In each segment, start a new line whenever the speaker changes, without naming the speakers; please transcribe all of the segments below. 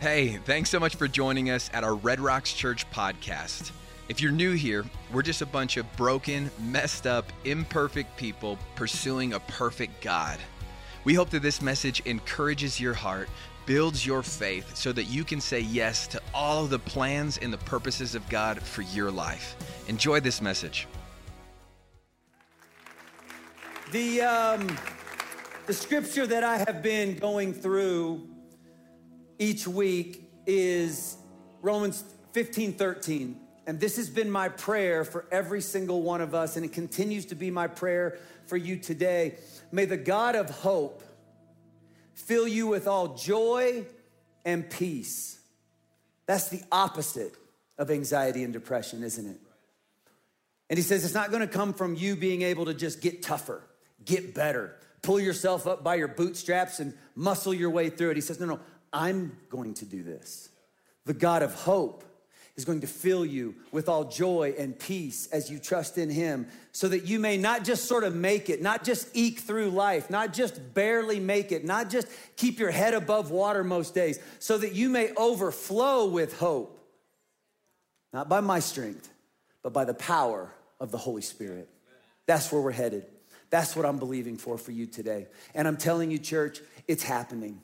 Hey, thanks so much for joining us at our Red Rocks Church podcast. If you're new here, we're just a bunch of broken, messed up, imperfect people pursuing a perfect God. We hope that this message encourages your heart, builds your faith, so that you can say yes to all of the plans and the purposes of God for your life. Enjoy this message.
The, um, the scripture that I have been going through each week is Romans 15 13. And this has been my prayer for every single one of us, and it continues to be my prayer for you today. May the God of hope fill you with all joy and peace. That's the opposite of anxiety and depression, isn't it? And he says it's not gonna come from you being able to just get tougher, get better, pull yourself up by your bootstraps and muscle your way through it. He says, no, no, I'm going to do this. The God of hope is going to fill you with all joy and peace as you trust in Him, so that you may not just sort of make it, not just eke through life, not just barely make it, not just keep your head above water most days, so that you may overflow with hope, not by my strength, but by the power of the Holy Spirit. That's where we're headed. That's what I'm believing for for you today. And I'm telling you, church, it's happening.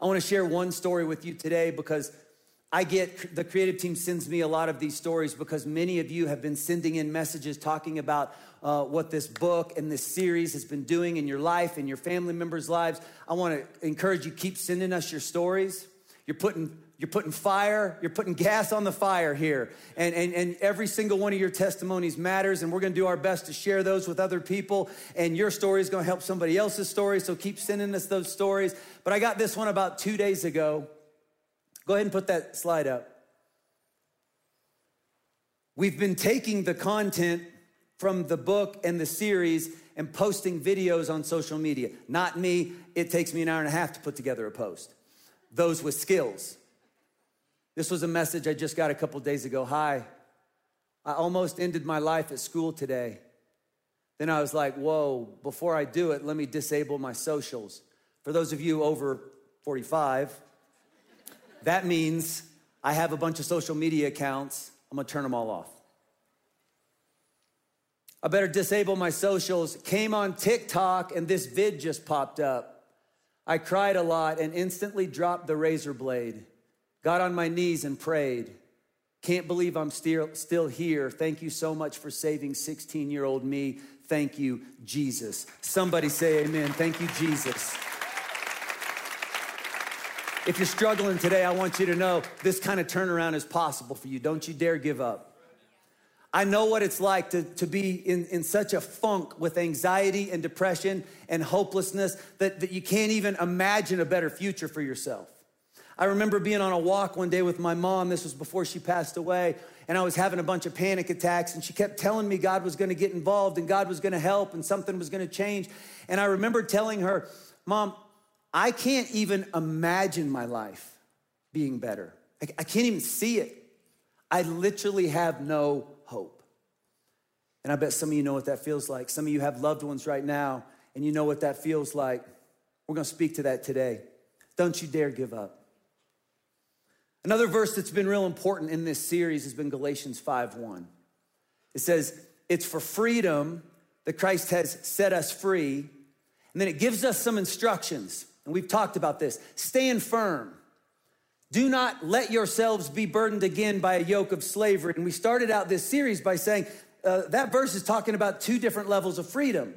I want to share one story with you today because I get the creative team sends me a lot of these stories because many of you have been sending in messages talking about uh, what this book and this series has been doing in your life and your family members' lives. I want to encourage you keep sending us your stories. You're putting you're putting fire, you're putting gas on the fire here. And, and, and every single one of your testimonies matters, and we're gonna do our best to share those with other people. And your story is gonna help somebody else's story, so keep sending us those stories. But I got this one about two days ago. Go ahead and put that slide up. We've been taking the content from the book and the series and posting videos on social media. Not me, it takes me an hour and a half to put together a post. Those with skills. This was a message I just got a couple days ago. Hi, I almost ended my life at school today. Then I was like, whoa, before I do it, let me disable my socials. For those of you over 45, that means I have a bunch of social media accounts. I'm gonna turn them all off. I better disable my socials. Came on TikTok and this vid just popped up. I cried a lot and instantly dropped the razor blade. Got on my knees and prayed. Can't believe I'm still, still here. Thank you so much for saving 16 year old me. Thank you, Jesus. Somebody say amen. Thank you, Jesus. If you're struggling today, I want you to know this kind of turnaround is possible for you. Don't you dare give up. I know what it's like to, to be in, in such a funk with anxiety and depression and hopelessness that, that you can't even imagine a better future for yourself. I remember being on a walk one day with my mom. This was before she passed away. And I was having a bunch of panic attacks. And she kept telling me God was going to get involved and God was going to help and something was going to change. And I remember telling her, Mom, I can't even imagine my life being better. I, can't even see it. I literally have no hope. And I bet some of you know what that feels like. Some of you have loved ones right now, and you know what that feels like. We're going to speak to that today. Don't you dare give up. Another verse that's been real important in this series has been Galatians 5:1. It says, "It's for freedom that Christ has set us free." And then it gives us some instructions. And we've talked about this. Stand firm. Do not let yourselves be burdened again by a yoke of slavery. And we started out this series by saying uh, that verse is talking about two different levels of freedom.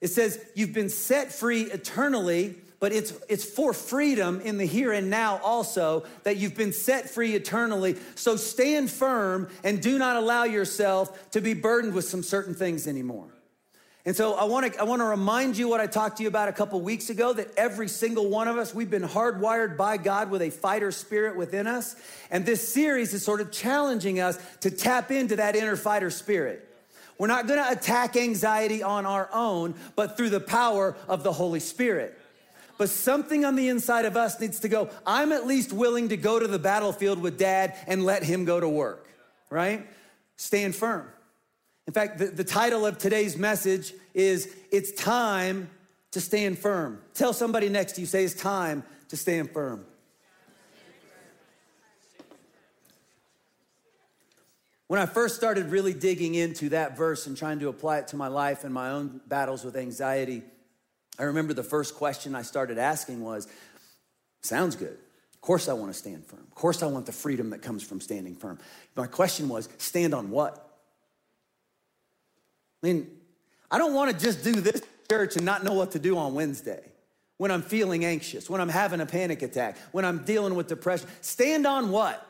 It says, You've been set free eternally but it's, it's for freedom in the here and now also that you've been set free eternally. So stand firm and do not allow yourself to be burdened with some certain things anymore. And so I want to I want to remind you what I talked to you about a couple weeks ago that every single one of us we've been hardwired by God with a fighter spirit within us and this series is sort of challenging us to tap into that inner fighter spirit. We're not going to attack anxiety on our own, but through the power of the Holy Spirit but something on the inside of us needs to go, I'm at least willing to go to the battlefield with dad and let him go to work, right? Stand firm. In fact, the, the title of today's message is It's Time to Stand Firm. Tell somebody next to you, say, It's time to stand firm. When I first started really digging into that verse and trying to apply it to my life and my own battles with anxiety, I remember the first question I started asking was Sounds good. Of course, I want to stand firm. Of course, I want the freedom that comes from standing firm. My question was stand on what? I mean, I don't want to just do this church and not know what to do on Wednesday when I'm feeling anxious, when I'm having a panic attack, when I'm dealing with depression. Stand on what?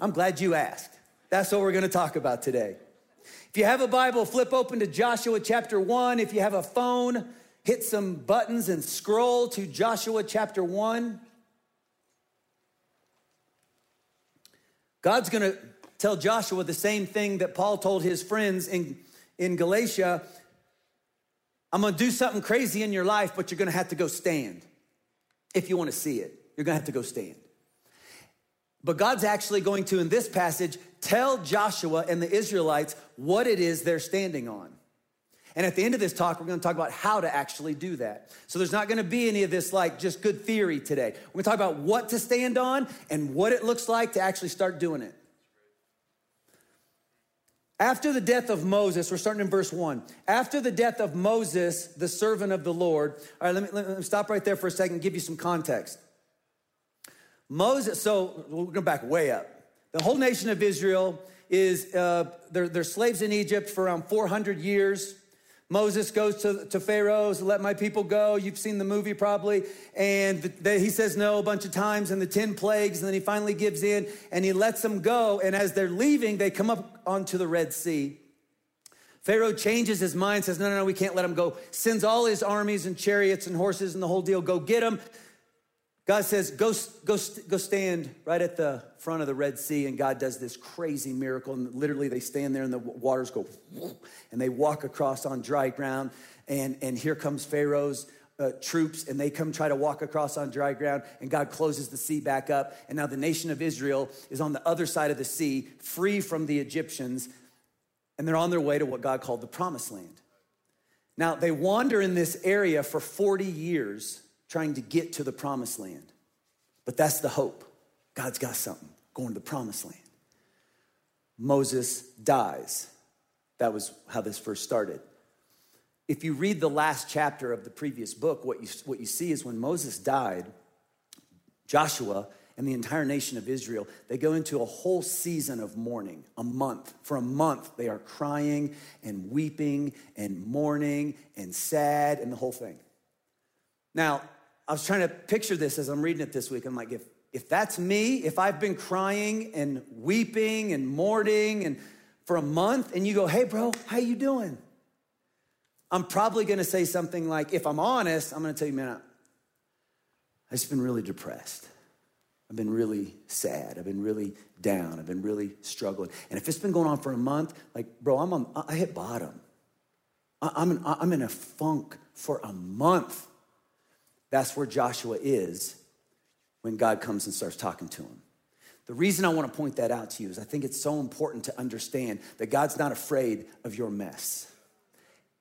I'm glad you asked. That's what we're going to talk about today. If you have a Bible, flip open to Joshua chapter 1. If you have a phone, hit some buttons and scroll to Joshua chapter 1. God's going to tell Joshua the same thing that Paul told his friends in, in Galatia. I'm going to do something crazy in your life, but you're going to have to go stand. If you want to see it, you're going to have to go stand. But God's actually going to, in this passage, tell Joshua and the Israelites what it is they're standing on. And at the end of this talk, we're going to talk about how to actually do that. So there's not going to be any of this like just good theory today. We're going to talk about what to stand on and what it looks like to actually start doing it. After the death of Moses, we're starting in verse one. After the death of Moses, the servant of the Lord. All right, let me, let me stop right there for a second and give you some context. Moses, so we're going back way up. The whole nation of Israel is, uh, they're, they're slaves in Egypt for around 400 years. Moses goes to, to Pharaoh, let my people go. You've seen the movie probably. And the, the, he says no a bunch of times and the 10 plagues. And then he finally gives in and he lets them go. And as they're leaving, they come up onto the Red Sea. Pharaoh changes his mind, says, No, no, no, we can't let them go. Sends all his armies and chariots and horses and the whole deal. Go get them. God says, go, go, go stand right at the front of the Red Sea. And God does this crazy miracle. And literally, they stand there and the waters go, and they walk across on dry ground. And, and here comes Pharaoh's uh, troops, and they come try to walk across on dry ground. And God closes the sea back up. And now the nation of Israel is on the other side of the sea, free from the Egyptians. And they're on their way to what God called the promised land. Now, they wander in this area for 40 years trying to get to the promised land. But that's the hope. God's got something going to the promised land. Moses dies. That was how this first started. If you read the last chapter of the previous book, what you, what you see is when Moses died, Joshua and the entire nation of Israel, they go into a whole season of mourning, a month. For a month, they are crying and weeping and mourning and sad and the whole thing. Now, I was trying to picture this as I'm reading it this week. I'm like, if, if that's me, if I've been crying and weeping and mourning and for a month and you go, hey bro, how you doing? I'm probably gonna say something like, if I'm honest, I'm gonna tell you, man, I've just been really depressed. I've been really sad. I've been really down. I've been really struggling. And if it's been going on for a month, like, bro, I'm on, I hit bottom. I'm in, I'm in a funk for a month. That's where Joshua is when God comes and starts talking to him. The reason I want to point that out to you is I think it's so important to understand that God's not afraid of your mess.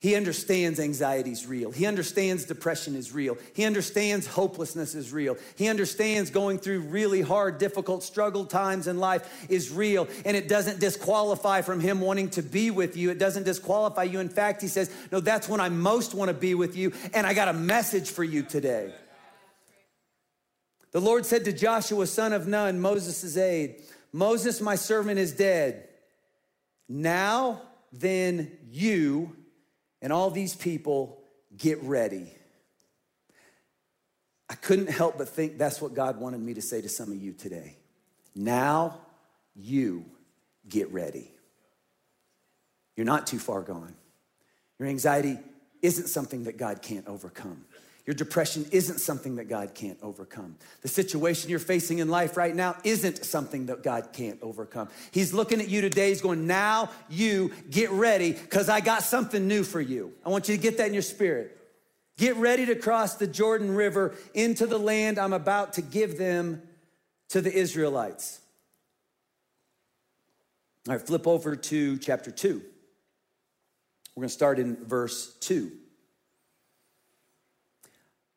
He understands anxiety is real. He understands depression is real. He understands hopelessness is real. He understands going through really hard, difficult, struggle times in life is real. And it doesn't disqualify from Him wanting to be with you. It doesn't disqualify you. In fact, He says, No, that's when I most want to be with you. And I got a message for you today. The Lord said to Joshua, son of Nun, Moses' aide, Moses, my servant, is dead. Now then, you and all these people get ready. I couldn't help but think that's what God wanted me to say to some of you today. Now you get ready. You're not too far gone. Your anxiety isn't something that God can't overcome. Your depression isn't something that God can't overcome. The situation you're facing in life right now isn't something that God can't overcome. He's looking at you today. He's going, Now you get ready because I got something new for you. I want you to get that in your spirit. Get ready to cross the Jordan River into the land I'm about to give them to the Israelites. All right, flip over to chapter 2. We're going to start in verse 2.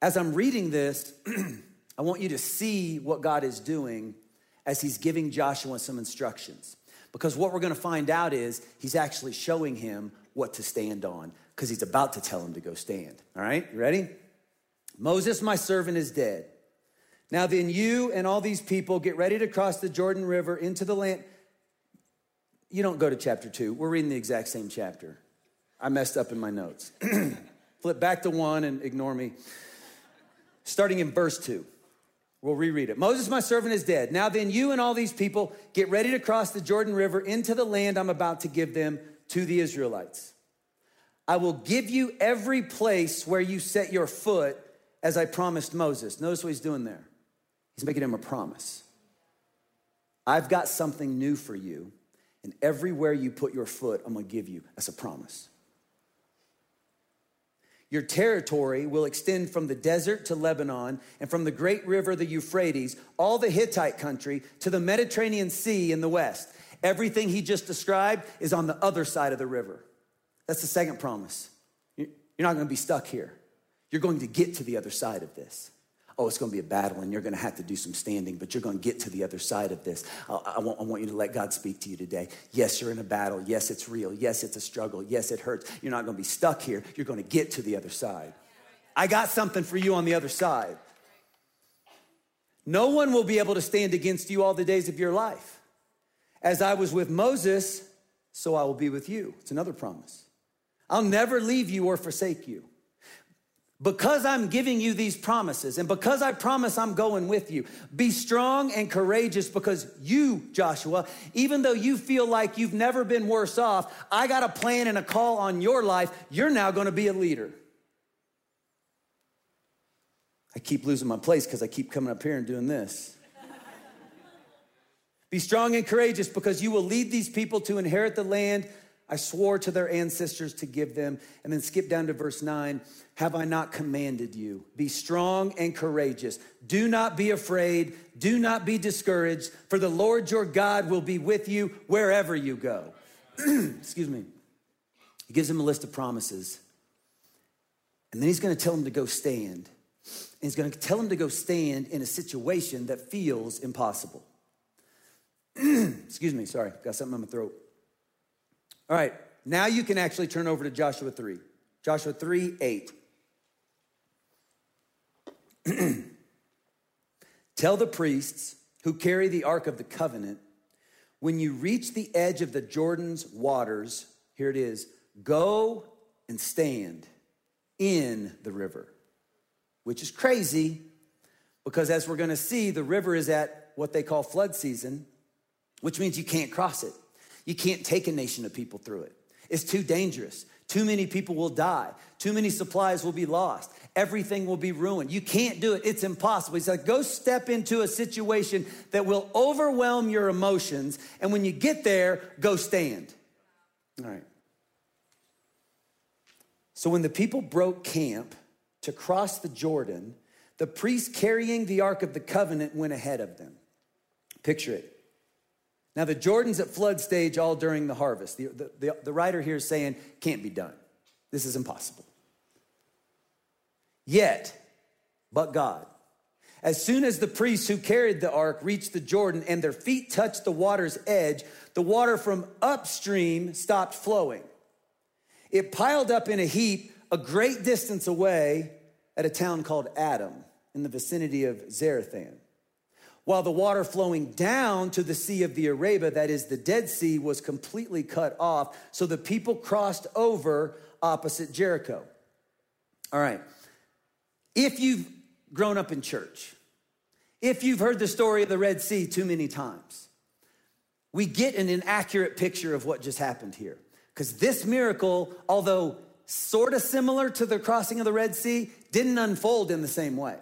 As I'm reading this, I want you to see what God is doing as he's giving Joshua some instructions. Because what we're gonna find out is he's actually showing him what to stand on, because he's about to tell him to go stand. All right, you ready? Moses, my servant, is dead. Now then, you and all these people get ready to cross the Jordan River into the land. You don't go to chapter two. We're reading the exact same chapter. I messed up in my notes. Flip back to one and ignore me. Starting in verse two. We'll reread it. Moses, my servant, is dead. Now then, you and all these people get ready to cross the Jordan River into the land I'm about to give them to the Israelites. I will give you every place where you set your foot as I promised Moses. Notice what he's doing there. He's making him a promise. I've got something new for you, and everywhere you put your foot, I'm gonna give you as a promise. Your territory will extend from the desert to Lebanon and from the great river, the Euphrates, all the Hittite country to the Mediterranean Sea in the west. Everything he just described is on the other side of the river. That's the second promise. You're not gonna be stuck here. You're going to get to the other side of this. Oh, it's going to be a battle and you're going to have to do some standing, but you're going to get to the other side of this. I, I, want, I want you to let God speak to you today. Yes, you're in a battle. Yes, it's real. Yes, it's a struggle. Yes, it hurts. You're not going to be stuck here. You're going to get to the other side. I got something for you on the other side. No one will be able to stand against you all the days of your life. As I was with Moses, so I will be with you. It's another promise. I'll never leave you or forsake you because I'm giving you these promises and because I promise I'm going with you, be strong and courageous because you, Joshua, even though you feel like you've never been worse off, I got a plan and a call on your life. You're now going to be a leader. I keep losing my place because I keep coming up here and doing this. be strong and courageous because you will lead these people to inherit the land I swore to their ancestors to give them. And then skip down to verse 9. Have I not commanded you? Be strong and courageous. Do not be afraid. Do not be discouraged, for the Lord your God will be with you wherever you go. Excuse me. He gives him a list of promises. And then he's going to tell him to go stand. And he's going to tell him to go stand in a situation that feels impossible. Excuse me, sorry, got something in my throat. All right, now you can actually turn over to Joshua 3. Joshua 3 8. Tell the priests who carry the Ark of the Covenant, when you reach the edge of the Jordan's waters, here it is, go and stand in the river, which is crazy because as we're gonna see, the river is at what they call flood season, which means you can't cross it. You can't take a nation of people through it. It's too dangerous. Too many people will die. Too many supplies will be lost. Everything will be ruined. You can't do it. It's impossible. He's like, go step into a situation that will overwhelm your emotions. And when you get there, go stand. All right. So when the people broke camp to cross the Jordan, the priest carrying the Ark of the Covenant went ahead of them. Picture it. Now, the Jordan's at flood stage all during the harvest. The, the, the, the writer here is saying, can't be done. This is impossible. Yet, but God. As soon as the priests who carried the ark reached the Jordan and their feet touched the water's edge, the water from upstream stopped flowing. It piled up in a heap a great distance away at a town called Adam in the vicinity of Zarethan while the water flowing down to the Sea of the Arabah, that is the Dead Sea, was completely cut off. So the people crossed over opposite Jericho. All right. If you've grown up in church, if you've heard the story of the Red Sea too many times, we get an inaccurate picture of what just happened here. Because this miracle, although sort of similar to the crossing of the Red Sea, didn't unfold in the same way.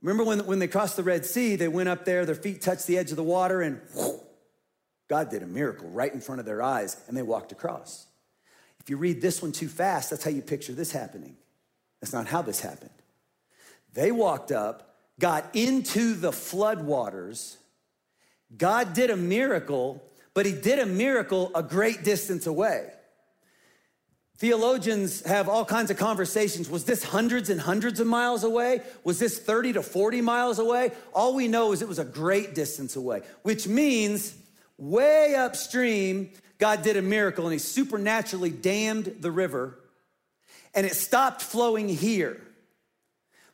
Remember when, when they crossed the Red Sea, they went up there, their feet touched the edge of the water, and God did a miracle right in front of their eyes, and they walked across. If you read this one too fast, that's how you picture this happening. That's not how this happened. They walked up, got into the flood waters. God did a miracle, but he did a miracle a great distance away. Theologians have all kinds of conversations. Was this hundreds and hundreds of miles away? Was this 30 to 40 miles away? All we know is it was a great distance away, which means way upstream, God did a miracle and he supernaturally dammed the river and it stopped flowing here.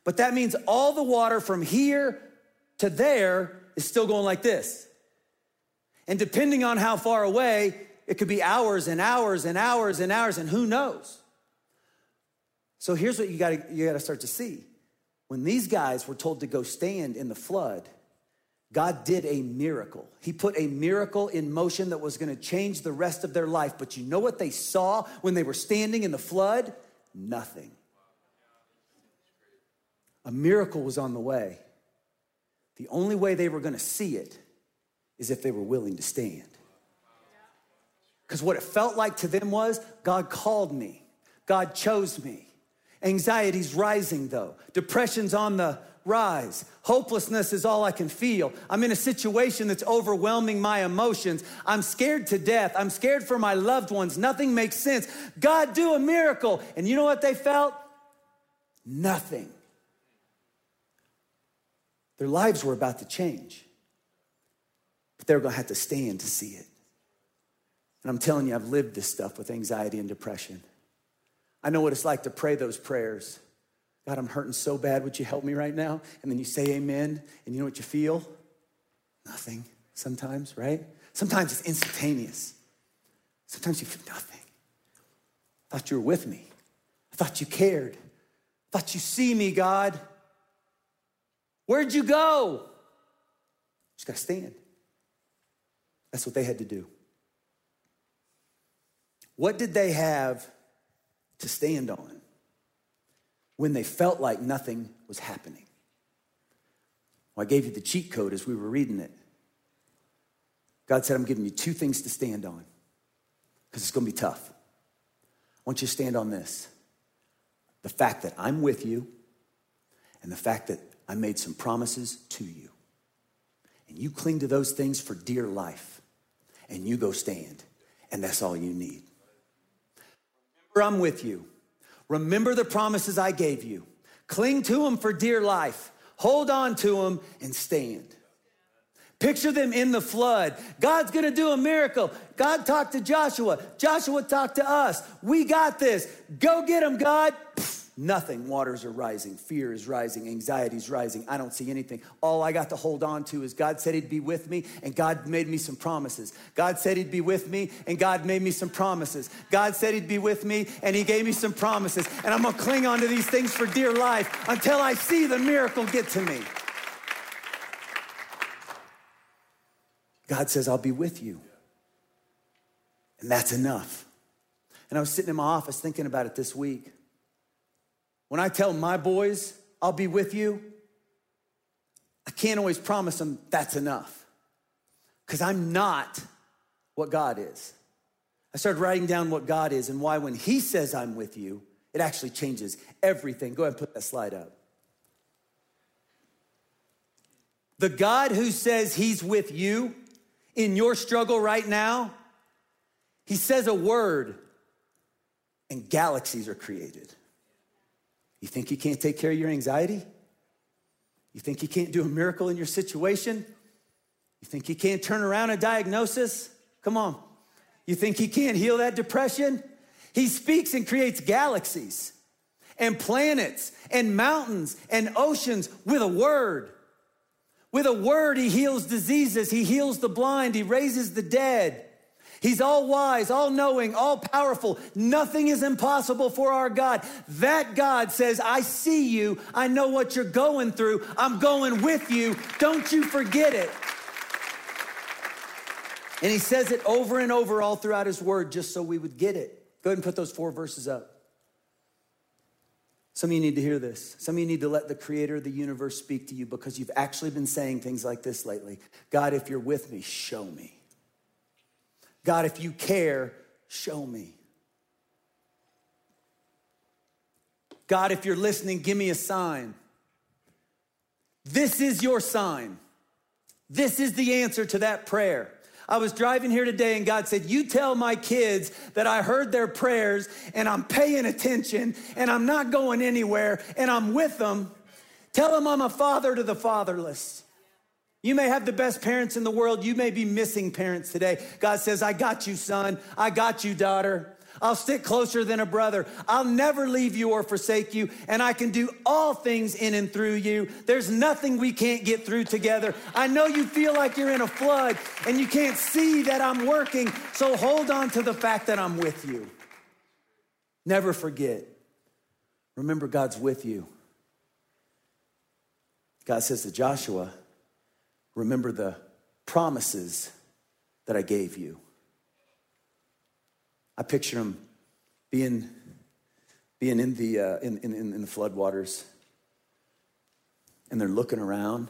But that means all the water from here to there is still going like this. And depending on how far away, it could be hours and hours and hours and hours, and who knows? So here's what you gotta, you gotta start to see. When these guys were told to go stand in the flood, God did a miracle. He put a miracle in motion that was gonna change the rest of their life. But you know what they saw when they were standing in the flood? Nothing. A miracle was on the way. The only way they were gonna see it is if they were willing to stand. Because what it felt like to them was God called me, God chose me. Anxiety's rising though, depression's on the rise. Hopelessness is all I can feel. I'm in a situation that's overwhelming my emotions. I'm scared to death. I'm scared for my loved ones. Nothing makes sense. God, do a miracle. And you know what they felt? Nothing. Their lives were about to change, but they were going to have to stand to see it. And I'm telling you, I've lived this stuff with anxiety and depression. I know what it's like to pray those prayers. God, I'm hurting so bad. Would you help me right now? And then you say amen, and you know what you feel? Nothing sometimes, right? Sometimes it's instantaneous. Sometimes you feel nothing. I thought you were with me. I thought you cared. I thought you see me, God. Where'd you go? Just gotta stand. That's what they had to do. What did they have to stand on when they felt like nothing was happening? Well, I gave you the cheat code as we were reading it. God said, I'm giving you two things to stand on because it's going to be tough. I want you to stand on this the fact that I'm with you and the fact that I made some promises to you. And you cling to those things for dear life and you go stand, and that's all you need. I'm with you. Remember the promises I gave you. Cling to them for dear life. Hold on to them and stand. Picture them in the flood. God's gonna do a miracle. God talked to Joshua. Joshua talked to us. We got this. Go get them, God. Nothing. Waters are rising. Fear is rising. Anxiety is rising. I don't see anything. All I got to hold on to is God said He'd be with me, and God made me some promises. God said He'd be with me, and God made me some promises. God said He'd be with me, and He gave me some promises. And I'm going to cling on to these things for dear life until I see the miracle get to me. God says, I'll be with you. And that's enough. And I was sitting in my office thinking about it this week. When I tell my boys, I'll be with you, I can't always promise them that's enough because I'm not what God is. I started writing down what God is and why, when He says I'm with you, it actually changes everything. Go ahead and put that slide up. The God who says He's with you in your struggle right now, He says a word and galaxies are created. You think he can't take care of your anxiety? You think he can't do a miracle in your situation? You think he can't turn around a diagnosis? Come on. You think he can't heal that depression? He speaks and creates galaxies and planets and mountains and oceans with a word. With a word, he heals diseases, he heals the blind, he raises the dead. He's all wise, all knowing, all powerful. Nothing is impossible for our God. That God says, I see you. I know what you're going through. I'm going with you. Don't you forget it. And he says it over and over all throughout his word just so we would get it. Go ahead and put those four verses up. Some of you need to hear this. Some of you need to let the creator of the universe speak to you because you've actually been saying things like this lately God, if you're with me, show me. God, if you care, show me. God, if you're listening, give me a sign. This is your sign. This is the answer to that prayer. I was driving here today and God said, You tell my kids that I heard their prayers and I'm paying attention and I'm not going anywhere and I'm with them. Tell them I'm a father to the fatherless. You may have the best parents in the world. You may be missing parents today. God says, I got you, son. I got you, daughter. I'll stick closer than a brother. I'll never leave you or forsake you, and I can do all things in and through you. There's nothing we can't get through together. I know you feel like you're in a flood and you can't see that I'm working, so hold on to the fact that I'm with you. Never forget. Remember, God's with you. God says to Joshua, Remember the promises that I gave you. I picture him being, being in, the, uh, in, in, in the floodwaters, and they're looking around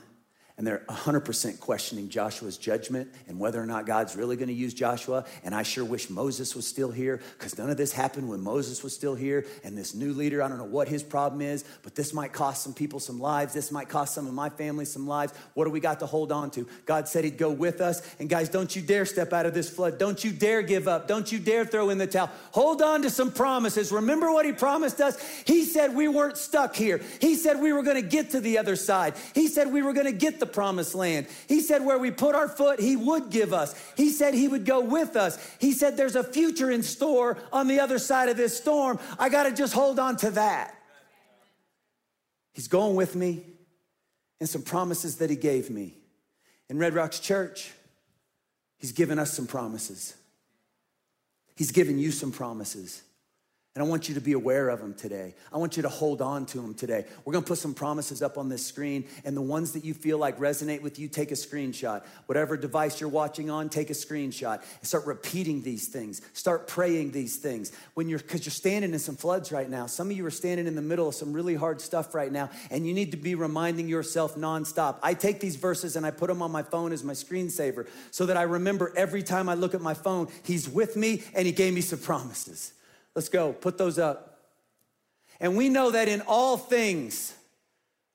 and they're 100% questioning Joshua's judgment and whether or not God's really going to use Joshua. And I sure wish Moses was still here because none of this happened when Moses was still here. And this new leader, I don't know what his problem is, but this might cost some people some lives. This might cost some of my family some lives. What do we got to hold on to? God said He'd go with us. And guys, don't you dare step out of this flood. Don't you dare give up. Don't you dare throw in the towel. Hold on to some promises. Remember what He promised us? He said we weren't stuck here. He said we were going to get to the other side. He said we were going to get the the promised land. He said, where we put our foot, He would give us. He said He would go with us. He said, there's a future in store on the other side of this storm. I got to just hold on to that. He's going with me and some promises that He gave me. In Red Rocks Church, He's given us some promises. He's given you some promises. And I want you to be aware of them today. I want you to hold on to them today. We're gonna put some promises up on this screen, and the ones that you feel like resonate with you, take a screenshot. Whatever device you're watching on, take a screenshot. And start repeating these things. Start praying these things. When you're, because you're standing in some floods right now. Some of you are standing in the middle of some really hard stuff right now, and you need to be reminding yourself nonstop. I take these verses and I put them on my phone as my screensaver so that I remember every time I look at my phone, He's with me and He gave me some promises. Let's go, put those up. And we know that in all things,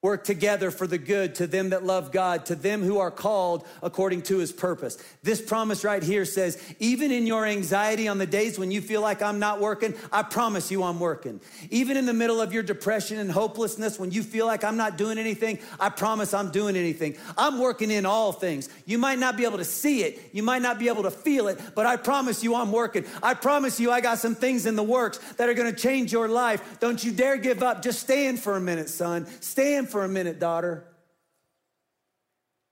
work together for the good to them that love God, to them who are called according to his purpose. This promise right here says, even in your anxiety on the days when you feel like I'm not working, I promise you I'm working. Even in the middle of your depression and hopelessness, when you feel like I'm not doing anything, I promise I'm doing anything. I'm working in all things. You might not be able to see it, you might not be able to feel it, but I promise you I'm working. I promise you I got some things in the works that are gonna change your life. Don't you dare give up. Just stand for a minute, son. Stand for a minute, daughter.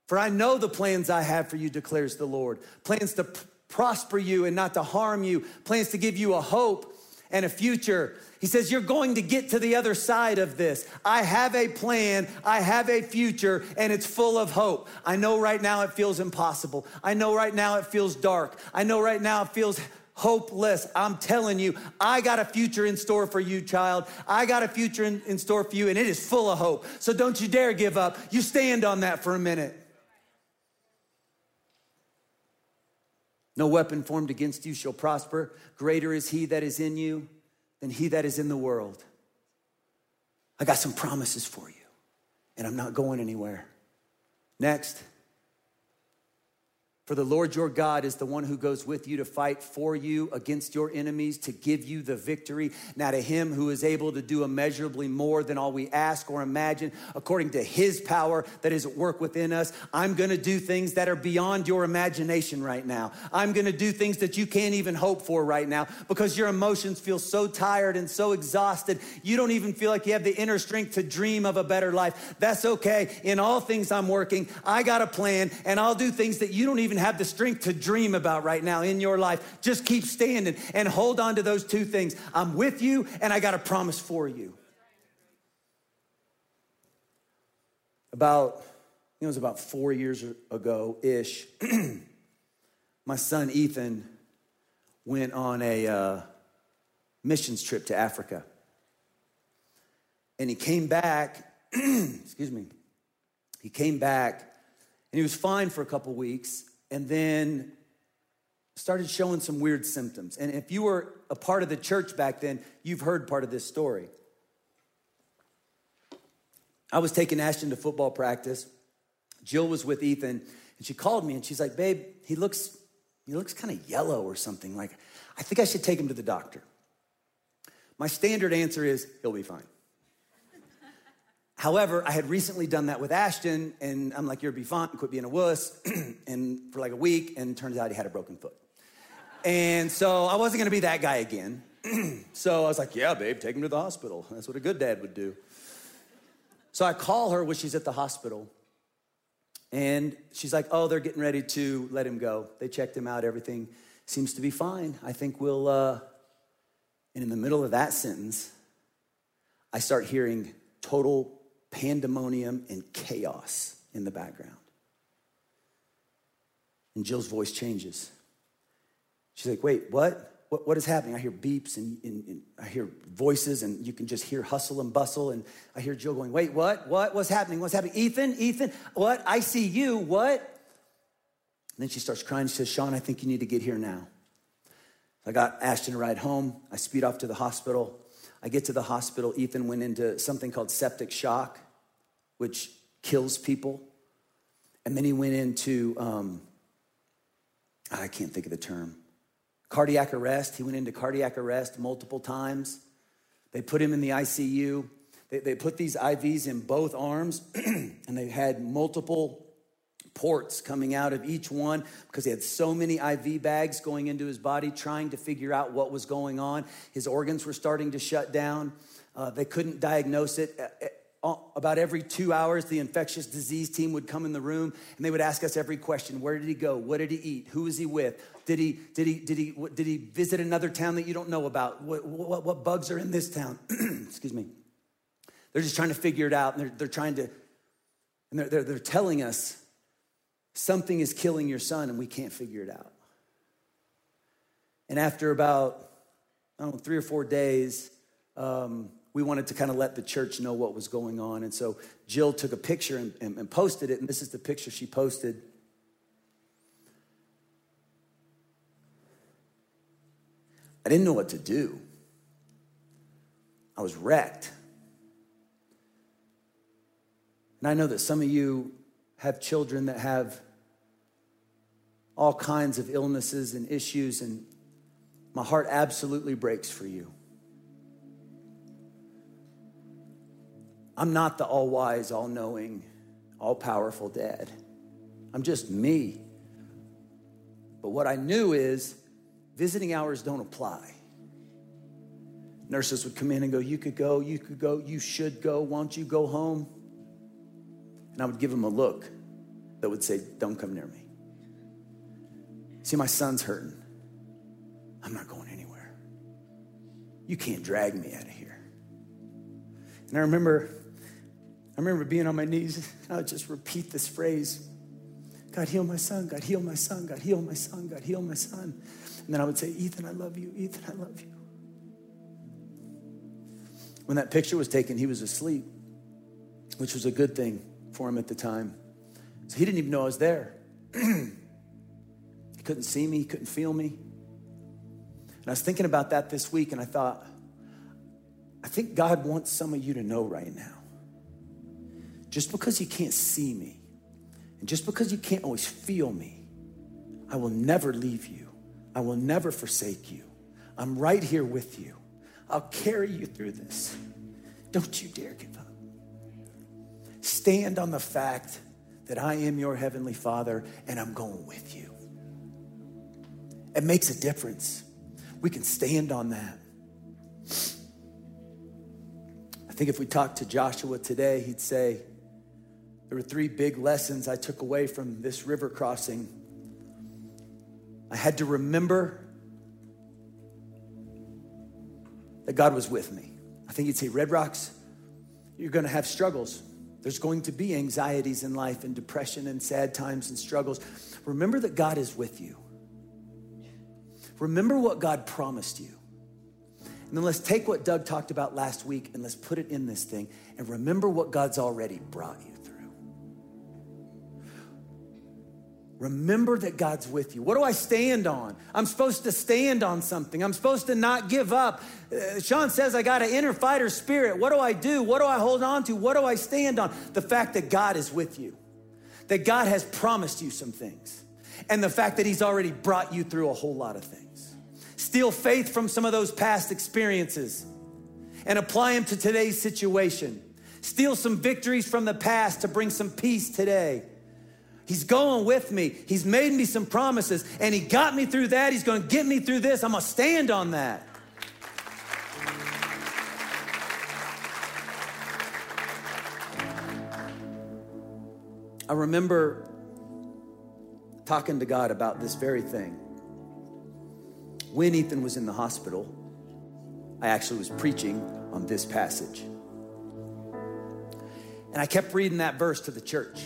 For I know the plans I have for you, declares the Lord plans to p- prosper you and not to harm you, plans to give you a hope and a future. He says, You're going to get to the other side of this. I have a plan, I have a future, and it's full of hope. I know right now it feels impossible. I know right now it feels dark. I know right now it feels hopeless. I'm telling you, I got a future in store for you, child. I got a future in, in, store for you, and it is full of hope. So don't you dare give up. You stand on that for a minute. No weapon formed against you shall prosper. Greater is he that is in you than he that is in the world. I got some promises for you, and I'm not going anywhere. Next. For the Lord your God is the one who goes with you to fight for you against your enemies to give you the victory. Now, to him who is able to do immeasurably more than all we ask or imagine, according to his power that is at work within us, I'm gonna do things that are beyond your imagination right now. I'm gonna do things that you can't even hope for right now because your emotions feel so tired and so exhausted, you don't even feel like you have the inner strength to dream of a better life. That's okay. In all things, I'm working. I got a plan, and I'll do things that you don't even have the strength to dream about right now in your life, just keep standing and hold on to those two things. I'm with you and I got a promise for you. About, it was about four years ago ish, my son Ethan went on a uh, missions trip to Africa. And he came back, excuse me, he came back and he was fine for a couple weeks and then started showing some weird symptoms. And if you were a part of the church back then, you've heard part of this story. I was taking Ashton to football practice. Jill was with Ethan, and she called me and she's like, "Babe, he looks he looks kind of yellow or something. Like, I think I should take him to the doctor." My standard answer is, "He'll be fine." However, I had recently done that with Ashton, and I'm like, you're be fine, quit being a wuss, and for like a week, and turns out he had a broken foot. And so I wasn't gonna be that guy again. so I was like, yeah, babe, take him to the hospital. That's what a good dad would do. So I call her when she's at the hospital, and she's like, oh, they're getting ready to let him go. They checked him out, everything seems to be fine. I think we'll, uh, and in the middle of that sentence, I start hearing total pandemonium and chaos in the background. And Jill's voice changes. She's like, wait, what? What, what is happening? I hear beeps and, and, and, I hear voices, and you can just hear hustle and bustle. And I hear Jill going, Wait, what? What? What's happening? What's happening? Ethan, Ethan, what? I see you. What? And then she starts crying. She says, Shawn, I think you need to get here now. I got Ashton to ride home. I speed off to the hospital. I get to the hospital. Ethan went into something called septic shock, which kills people. And then he went into, um, I can't think of the term, cardiac arrest. He went into cardiac arrest multiple times. They put him in the ICU. They, they put these IVs in both arms, and they had multiple ports coming out of each one because he had so many IV bags going into his body, trying to figure out what was going on. His organs were starting to shut down. Uh, they couldn't diagnose it. Uh, about every two hours, the infectious disease team would come in the room and they would ask us every question Where did he go? What did he eat? Who was he with? Did he, did he, did he, did he visit another town that you don't know about? What, what, what bugs are in this town? Excuse me. They're just trying to figure it out and they're, they're trying to, and they're, they're, they're telling us something is killing your son and we can't figure it out. And after about, I don't know, three or four days, um, we wanted to kind of let the church know what was going on. And so Jill took a picture and, and, and posted it. And this is the picture she posted. I didn't know what to do. I was wrecked. And I know that some of you have children that have all kinds of illnesses and issues, and my heart absolutely breaks for you. I'm not the all wise, all knowing, all powerful dad. I'm just me. But what I knew is visiting hours don't apply. Nurses would come in and go, You could go, you could go, you should go, won't you go home? And I would give them a look that would say, Don't come near me. See, my son's hurting. I'm not going anywhere. You can't drag me out of here. And I remember, I remember being on my knees. I would just repeat this phrase God, heal my son. God, heal my son. God, heal my son. God, heal my son. And then I would say, Ethan, I love you. Ethan, I love you. When that picture was taken, he was asleep, which was a good thing for him at the time. So he didn't even know I was there. he couldn't see me, he couldn't feel me. And I was thinking about that this week, and I thought, I think God wants some of you to know right now. Just because you can't see me, and just because you can't always feel me, I will never leave you. I will never forsake you. I'm right here with you. I'll carry you through this. Don't you dare give up. Stand on the fact that I am your heavenly Father and I'm going with you. It makes a difference. We can stand on that. I think if we talked to Joshua today, he'd say, There were three big lessons I took away from this river crossing. I had to remember that God was with me. I think he'd say, Red Rocks, you're going to have struggles. There's going to be anxieties in life and depression and sad times and struggles. Remember that God is with you. Remember what God promised you. And then let's take what Doug talked about last week and let's put it in this thing and remember what God's already brought you. Through. Remember that God's with you. What do I stand on? I'm supposed to stand on something. I'm supposed to not give up. Uh, Shawn says I got an inner fighter spirit. What do I do? What do I hold on to? What do I stand on? The fact that God is with you, that God has promised you some things, and the fact that He's already brought you through a whole lot of things. Steal faith from some of those past experiences and apply them to today's situation. steal some victories from the past to bring some peace today. He's going with me. He's made me some promises, and He got me through that. He's going to get me through this. I'm going to stand on that. I remember talking to God about this very thing. When Ethan was in the hospital, I actually was preaching on this passage. And I kept reading that verse to the church.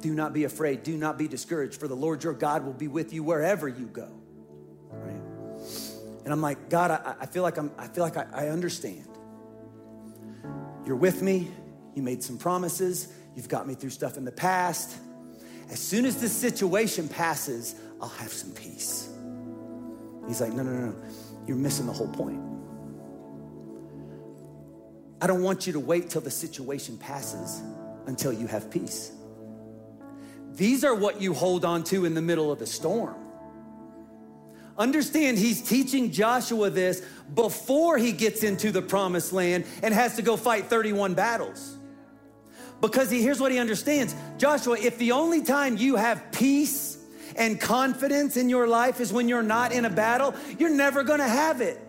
Do not be afraid, do not be discouraged, for the Lord your God will be with you wherever you go. Right? And I'm like, God, I, I feel like I'm I feel like I, I understand. You're with me, you made some promises, you've got me through stuff in the past. As soon as this situation passes, I'll have some peace. He's like, no, no, no, you're missing the whole point. I don't want you to wait till the situation passes until you have peace. These are what you hold on to in the middle of the storm. Understand, he's teaching Joshua this before he gets into the promised land and has to go fight 31 battles. Because he, here's what he understands Joshua, if the only time you have peace and confidence in your life is when you're not in a battle, you're never gonna have it.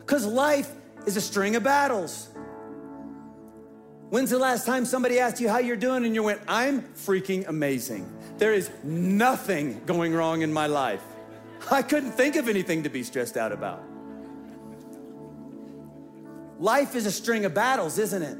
Because life is a string of battles. When's the last time somebody asked you how you're doing and you went, I'm freaking amazing? There is nothing going wrong in my life. I couldn't think of anything to be stressed out about. Life is a string of battles, isn't it?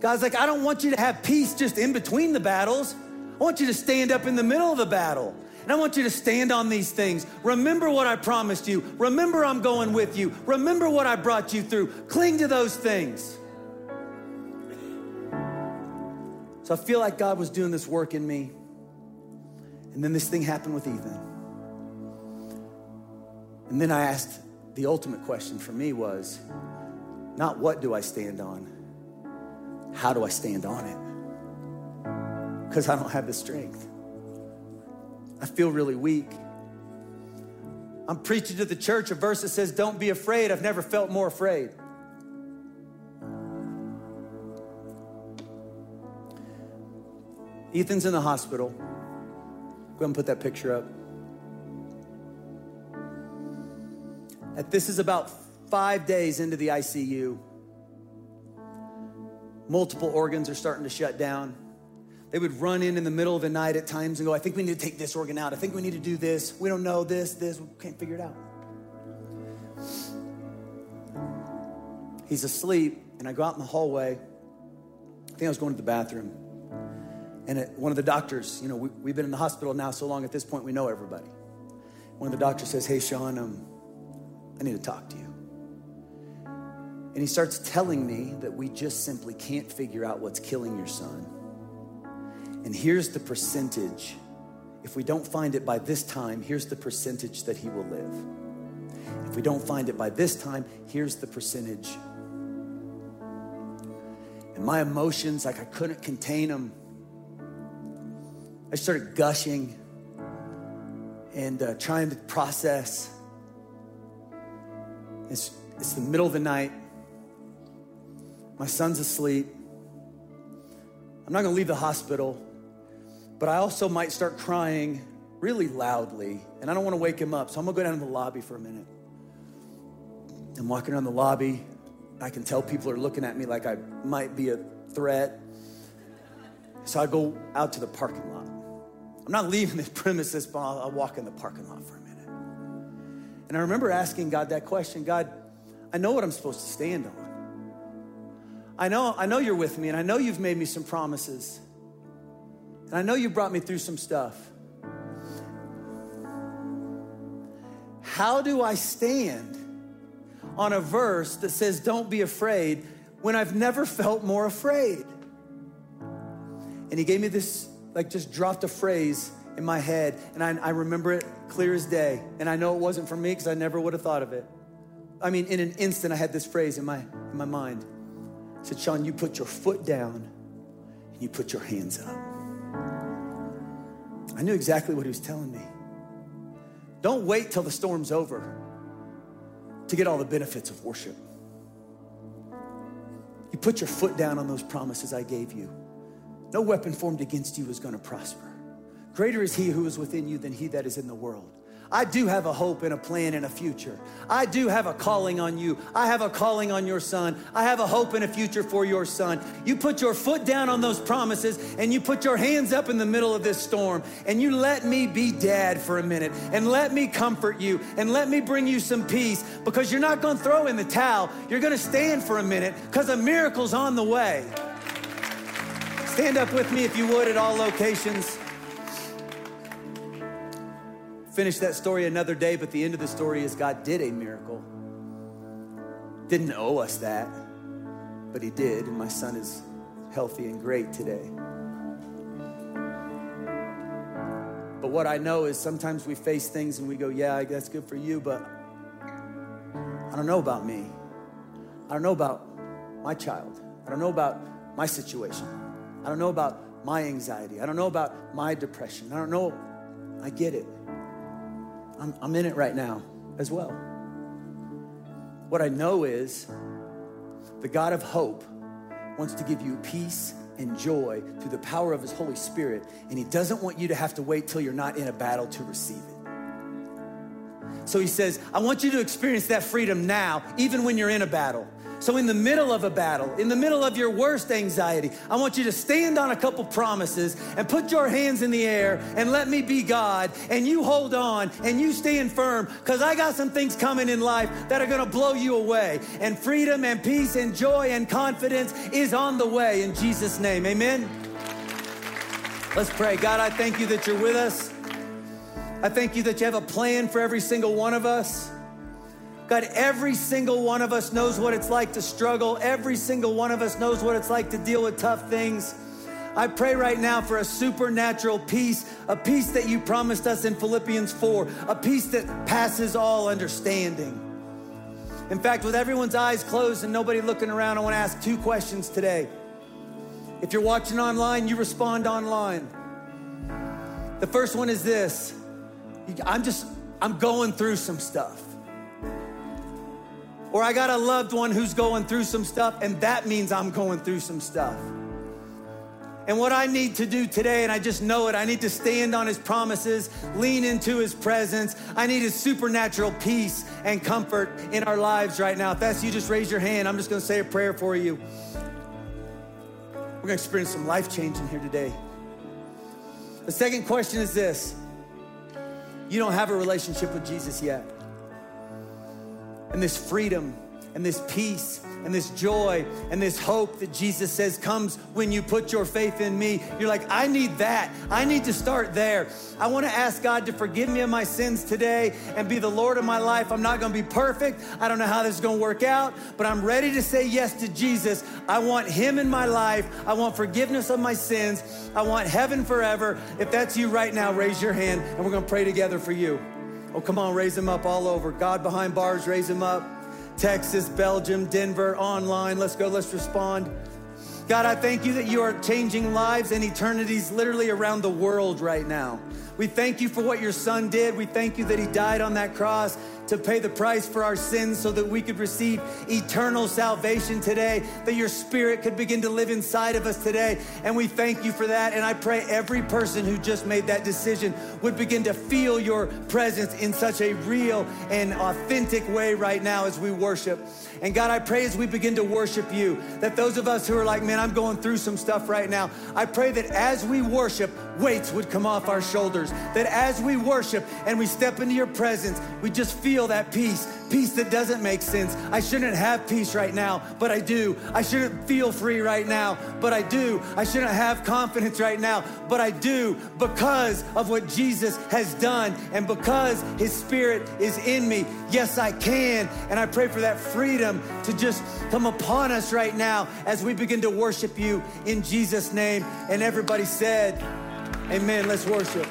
God's like, I don't want you to have peace just in between the battles. I want you to stand up in the middle of the battle. And I want you to stand on these things. Remember what I promised you. Remember I'm going with you. Remember what I brought you through. Cling to those things. So I feel like God was doing this work in me. And then this thing happened with Ethan. And then I asked the ultimate question for me was not what do I stand on? How do I stand on it? Because I don't have the strength. I feel really weak. I'm preaching to the church a verse that says, Don't be afraid. I've never felt more afraid. Ethan's in the hospital. Go ahead and put that picture up. At this is about five days into the ICU. Multiple organs are starting to shut down. They would run in in the middle of the night at times and go, I think we need to take this organ out. I think we need to do this. We don't know this, this. We can't figure it out. He's asleep, and I go out in the hallway. I think I was going to the bathroom. And it, one of the doctors, you know, we, have been in the hospital now so long at this point, we know everybody. One of the doctors says, Hey, Shawn, um, I need to talk to you. And he starts telling me that we just simply can't figure out what's killing your son. And here's the percentage. If we don't find it by this time, here's the percentage that he will live. If we don't find it by this time, here's the percentage. And my emotions, like I couldn't contain them. I started gushing and uh, trying to process. It's, it's the middle of the night. My son's asleep. I'm not gonna leave the hospital, but I also might start crying really loudly, and I don't wanna wake him up, so I'm gonna go down to the lobby for a minute. I'm walking around the lobby. I can tell people are looking at me like I might be a threat. So I go out to the parking lot. I'm not leaving this premises, but I'll, I'll walk in the parking lot for a minute. And I remember asking God that question God, I know what I'm supposed to stand on. I know, I know you're with me, and I know you've made me some promises. And I know you brought me through some stuff. How do I stand on a verse that says, Don't be afraid, when I've never felt more afraid? And he gave me this like just dropped a phrase in my head, and I, I remember it clear as day. And I know it wasn't for me because I never would have thought of it. I mean, in an instant, I had this phrase in my in my mind. I said, Shawn, you put your foot down and you put your hands up. I knew exactly what he was telling me. Don't wait till the storm's over to get all the benefits of worship. You put your foot down on those promises I gave you. No weapon formed against you is going to prosper. Greater is he who is within you than he that is in the world. I do have a hope and a plan and a future. I do have a calling on you. I have a calling on your son. I have a hope and a future for your son. You put your foot down on those promises and you put your hands up in the middle of this storm and you let me be dad for a minute and let me comfort you and let me bring you some peace because you're not going to throw in the towel. You're going to stand for a minute because a miracle's on the way. Stand up with me if you would at all locations finish that story another day, but the end of the story is God did a miracle. Didn't owe us that, but He did, and my son is healthy and great today. But what I know is sometimes we face things and we go, Yeah, that's good for you, but I don't know about me. I don't know about my child. I don't know about my situation. I don't know about my anxiety. I don't know about my depression. I don't know. I get it. I'm, I'm in it right now as well. What I know is the God of hope wants to give you peace and joy through the power of his Holy Spirit, and he doesn't want you to have to wait till you're not in a battle to receive it. So he says, I want you to experience that freedom now, even when you're in a battle. So, in the middle of a battle, in the middle of your worst anxiety, I want you to stand on a couple promises and put your hands in the air and let me be God. And you hold on and you stand firm because I got some things coming in life that are going to blow you away. And freedom and peace and joy and confidence is on the way in Jesus' name. Amen. Let's pray. God, I thank you that you're with us. I thank you that you have a plan for every single one of us. God, every single one of us knows what it's like to struggle. Every single one of us knows what it's like to deal with tough things. I pray right now for a supernatural peace, a peace that you promised us in Philippians 4, a peace that passes all understanding. In fact, with everyone's eyes closed and nobody looking around, I want to ask two questions today. If you're watching online, you respond online. The first one is this I'm just, I'm going through some stuff or I got a loved one who's going through some stuff, and that means I'm going through some stuff. And what I need to do today, and I just know it, I need to stand on his promises, lean into his presence. I need his supernatural peace and comfort in our lives right now. If that's you, just raise your hand. I'm just gonna say a prayer for you. We're gonna experience some life change in here today. The second question is this you don't have a relationship with Jesus yet. And this freedom and this peace and this joy and this hope that Jesus says comes when you put your faith in me. You're like, I need that. I need to start there. I want to ask God to forgive me of my sins today and be the Lord of my life. I'm not going to be perfect. I don't know how this is going to work out, but I'm ready to say yes to Jesus. I want Him in my life. I want forgiveness of my sins. I want heaven forever. If that's you right now, raise your hand and we're going to pray together for you. Oh, come on, raise them up all over. God behind bars, raise them up. Texas, Belgium, Denver, online. Let's go, let's respond. God, I thank you that you are changing lives and eternities literally around the world right now. We thank you for what your son did. We thank you that he died on that cross to pay the price for our sins so that we could receive eternal salvation today, that your spirit could begin to live inside of us today. And we thank you for that. And I pray every person who just made that decision would begin to feel your presence in such a real and authentic way right now as we worship. And God, I pray as we begin to worship you, that those of us who are like, man, I'm going through some stuff right now, I pray that as we worship, weights would come off our shoulders. That as we worship and we step into your presence, we just feel that peace, peace that doesn't make sense. I shouldn't have peace right now, but I do. I shouldn't feel free right now, but I do. I shouldn't have confidence right now, but I do because of what Jesus has done and because his spirit is in me. Yes, I can. And I pray for that freedom to just come upon us right now as we begin to worship you in Jesus' name. And everybody said, Amen. Let's worship.